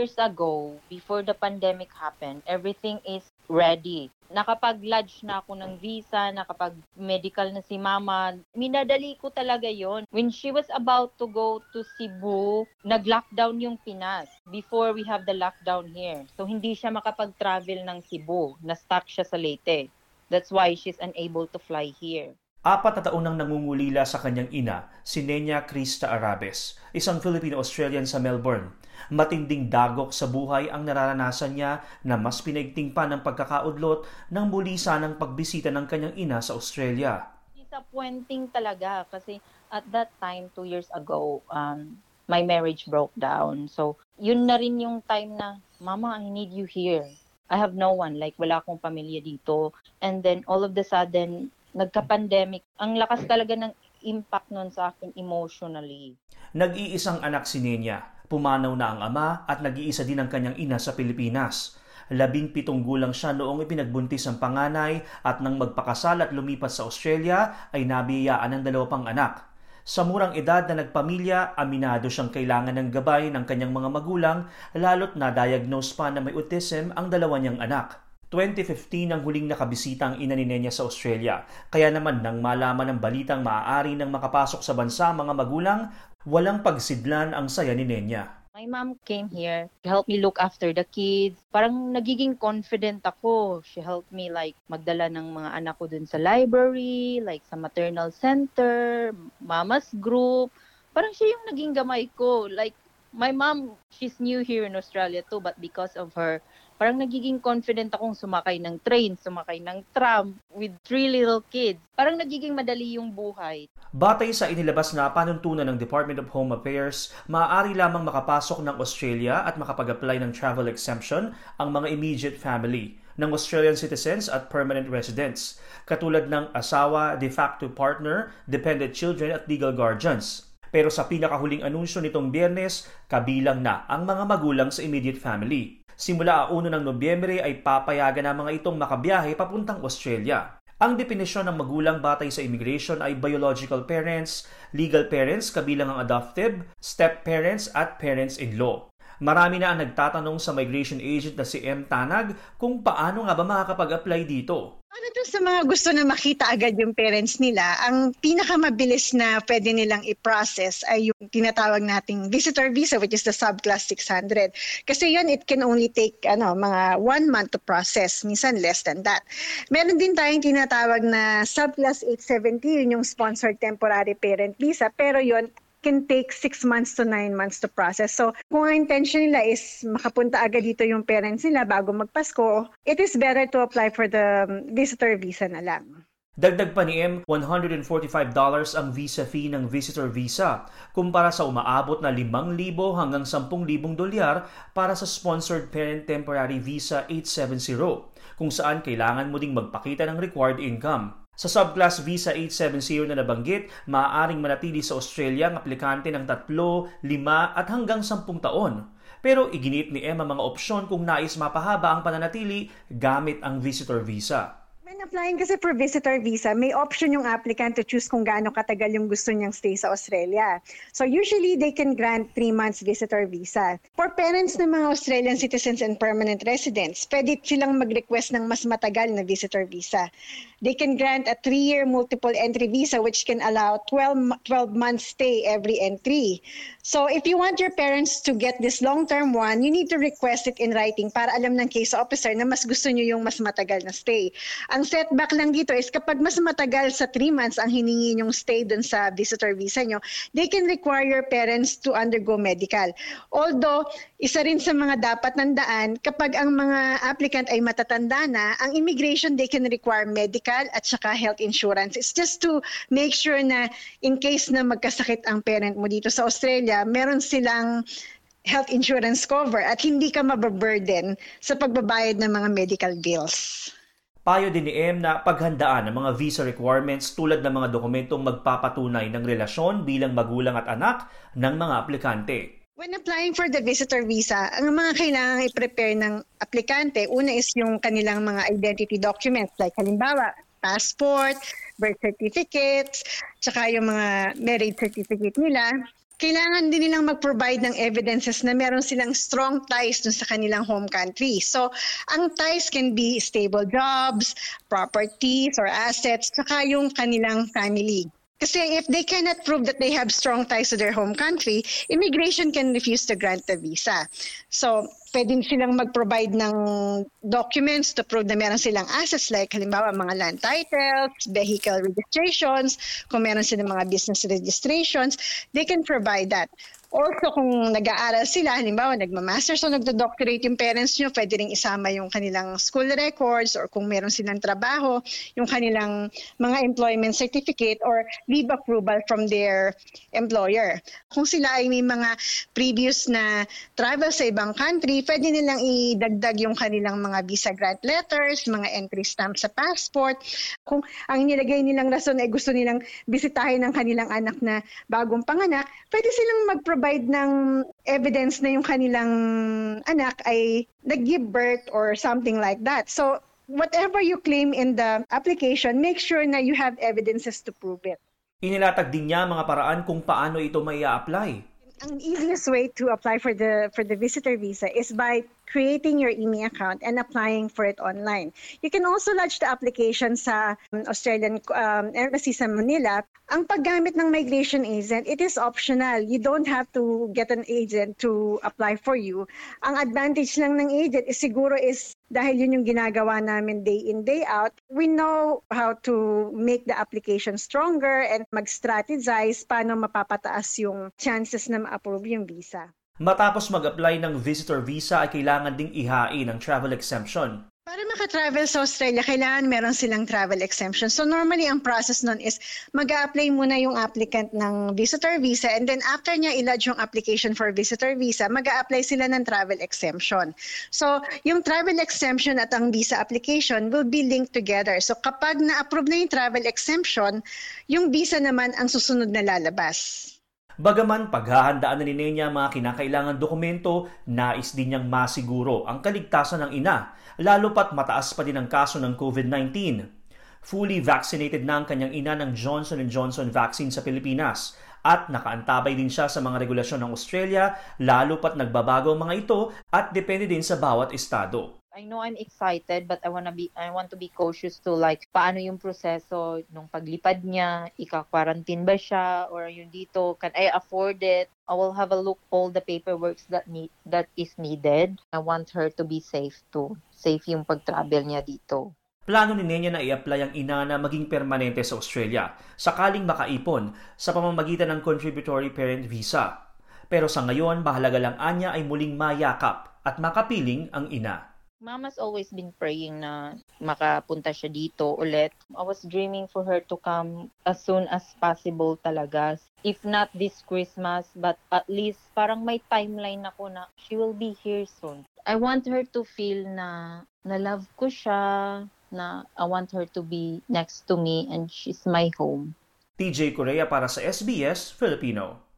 years ago, before the pandemic happened, everything is ready. Nakapag-lodge na ako ng visa, nakapag-medical na si mama. Minadali ko talaga yon. When she was about to go to Cebu, nag-lockdown yung Pinas before we have the lockdown here. So hindi siya makapag-travel ng Cebu. Na-stuck siya sa Leyte. That's why she's unable to fly here. Apat na taon nang nangungulila sa kanyang ina, si Nenya Krista Arabes, isang Filipino-Australian sa Melbourne. Matinding dagok sa buhay ang nararanasan niya na mas pinaigting pa ng pagkakaudlot ng muli sanang pagbisita ng kanyang ina sa Australia. Disappointing talaga kasi at that time, two years ago, um, my marriage broke down. So, yun na rin yung time na, Mama, I need you here. I have no one, like wala akong pamilya dito. And then all of the sudden, nagka-pandemic, ang lakas talaga ng impact nun sa akin emotionally. Nag-iisang anak si Nenya, pumanaw na ang ama at nag-iisa din ang kanyang ina sa Pilipinas. Labing pitong gulang siya noong ipinagbuntis ang panganay at nang magpakasal at lumipat sa Australia ay nabiyayaan ng dalawa pang anak. Sa murang edad na nagpamilya, aminado siyang kailangan ng gabay ng kanyang mga magulang lalo't na-diagnose pa na may autism ang dalawa niyang anak. 2015 ang huling nakabisita ang ina ni Nenya sa Australia. Kaya naman nang malaman ng balitang maaari nang makapasok sa bansa mga magulang, walang pagsidlan ang saya ni Nenya. My mom came here to help me look after the kids. Parang nagiging confident ako. She helped me like magdala ng mga anak ko dun sa library, like sa maternal center, mama's group. Parang siya yung naging gamay ko. Like my mom, she's new here in Australia too, but because of her parang nagiging confident akong sumakay ng train, sumakay ng tram with three little kids. Parang nagiging madali yung buhay. Batay sa inilabas na panuntunan ng Department of Home Affairs, maaari lamang makapasok ng Australia at makapag-apply ng travel exemption ang mga immediate family ng Australian citizens at permanent residents, katulad ng asawa, de facto partner, dependent children at legal guardians. Pero sa pinakahuling anunsyo nitong biyernes, kabilang na ang mga magulang sa immediate family. Simula 1 ng Nobyembre ay papayagan na mga itong makabiyahe papuntang Australia. Ang definisyon ng magulang batay sa immigration ay biological parents, legal parents kabilang ang adoptive, step-parents at parents-in-law. Marami na ang nagtatanong sa migration agent na si M. Tanag kung paano nga ba makakapag-apply dito. Ano to sa mga gusto na makita agad yung parents nila, ang pinakamabilis na pwede nilang i-process ay yung tinatawag nating visitor visa which is the subclass 600. Kasi yun, it can only take ano, mga one month to process, minsan less than that. Meron din tayong tinatawag na subclass 870, yun yung sponsored temporary parent visa, pero yun, can take 6 months to 9 months to process. So, kung ang intention nila is makapunta agad dito yung parents nila bago magpasko, it is better to apply for the um, visitor visa na lang. Dagdag pa ni M, $145 ang visa fee ng visitor visa kumpara sa umaabot na 5,000 hanggang 10,000 dolyar para sa sponsored parent temporary visa 870 kung saan kailangan mo ding magpakita ng required income. Sa subclass visa 870 na nabanggit, maaaring manatili sa Australia ang aplikante ng 3, 5 at hanggang 10 taon. Pero iginit ni Emma mga opsyon kung nais mapahaba ang pananatili gamit ang visitor visa. When applying kasi for visitor visa, may option yung applicant to choose kung gaano katagal yung gusto niyang stay sa Australia. So usually, they can grant 3 months visitor visa. For parents ng mga Australian citizens and permanent residents, pwede silang mag-request ng mas matagal na visitor visa. They can grant a 3-year multiple entry visa which can allow 12, 12 months stay every entry. So if you want your parents to get this long-term one, you need to request it in writing para alam ng case officer na mas gusto niyo yung mas matagal na stay. Ang setback lang dito is kapag mas matagal sa 3 months ang hiningi yung stay dun sa visitor visa nyo, they can require your parents to undergo medical. Although, isa rin sa mga dapat nandaan, kapag ang mga applicant ay matatanda na, ang immigration, they can require medical at saka health insurance. It's just to make sure na in case na magkasakit ang parent mo dito sa Australia, meron silang health insurance cover at hindi ka mababurden sa pagbabayad ng mga medical bills. Payo din ni M na paghandaan ang mga visa requirements tulad ng mga dokumentong magpapatunay ng relasyon bilang magulang at anak ng mga aplikante. When applying for the visitor visa, ang mga kailangan i-prepare ng aplikante, una is yung kanilang mga identity documents like halimbawa, passport, birth certificates, tsaka yung mga marriage certificate nila. kailangan din nilang mag-provide ng evidences na meron silang strong ties dun sa kanilang home country. So, ang ties can be stable jobs, properties or assets, saka yung kanilang family. Kasi if they cannot prove that they have strong ties to their home country, immigration can refuse to grant the visa. So, pwede silang mag-provide ng documents to prove na meron silang assets like halimbawa mga land titles, vehicle registrations, kung meron silang mga business registrations, they can provide that. Also, kung nag-aaral sila, halimbawa, nagma-masters o nagdo-doctorate yung parents nyo, pwede rin isama yung kanilang school records or kung meron silang trabaho, yung kanilang mga employment certificate or leave approval from their employer. Kung sila ay may mga previous na travel sa ibang country, pwede nilang idagdag yung kanilang mga visa grant letters, mga entry stamp sa passport. Kung ang nilagay nilang rason ay gusto nilang bisitahin ng kanilang anak na bagong panganak, pwede silang mag mag-provide ng evidence na yung kanilang anak ay nag-give birth or something like that. So, whatever you claim in the application, make sure na you have evidences to prove it. Inilatag din niya mga paraan kung paano ito may apply Ang easiest way to apply for the for the visitor visa is by creating your IMI account and applying for it online. You can also lodge the application sa um, Australian um, Embassy sa Manila. Ang paggamit ng migration agent, it is optional. You don't have to get an agent to apply for you. Ang advantage lang ng agent is siguro is dahil yun yung ginagawa namin day in, day out, we know how to make the application stronger and mag-strategize paano mapapataas yung chances na ma-approve yung visa. Matapos mag-apply ng visitor visa ay kailangan ding ihain ang travel exemption. Para maka-travel sa Australia, kailangan meron silang travel exemption. So normally, ang process nun is mag apply muna yung applicant ng visitor visa and then after niya ilodge yung application for visitor visa, mag apply sila ng travel exemption. So yung travel exemption at ang visa application will be linked together. So kapag na-approve na yung travel exemption, yung visa naman ang susunod na lalabas. Bagaman paghahandaan na ni Nenya mga kinakailangan dokumento, nais din niyang masiguro ang kaligtasan ng ina, lalo pat mataas pa din ang kaso ng COVID-19. Fully vaccinated na ang kanyang ina ng Johnson Johnson vaccine sa Pilipinas at nakaantabay din siya sa mga regulasyon ng Australia lalo pat nagbabago ang mga ito at depende din sa bawat estado. I know I'm excited but I wanna be I want to be cautious to like paano yung proseso nung paglipad niya, ika-quarantine ba siya or yung dito, can I afford it? I will have a look all the paperwork that need that is needed. I want her to be safe too. Safe yung pag-travel niya dito. Plano ni Nenya na i-apply ang ina na maging permanente sa Australia sakaling makaipon sa pamamagitan ng contributory parent visa. Pero sa ngayon, bahalaga lang anya ay muling mayakap at makapiling ang ina. Mama's always been praying na makapunta siya dito ulit. I was dreaming for her to come as soon as possible talaga. If not this Christmas, but at least parang may timeline ako na she will be here soon. I want her to feel na na love ko siya, na I want her to be next to me and she's my home. TJ Korea para sa SBS Filipino.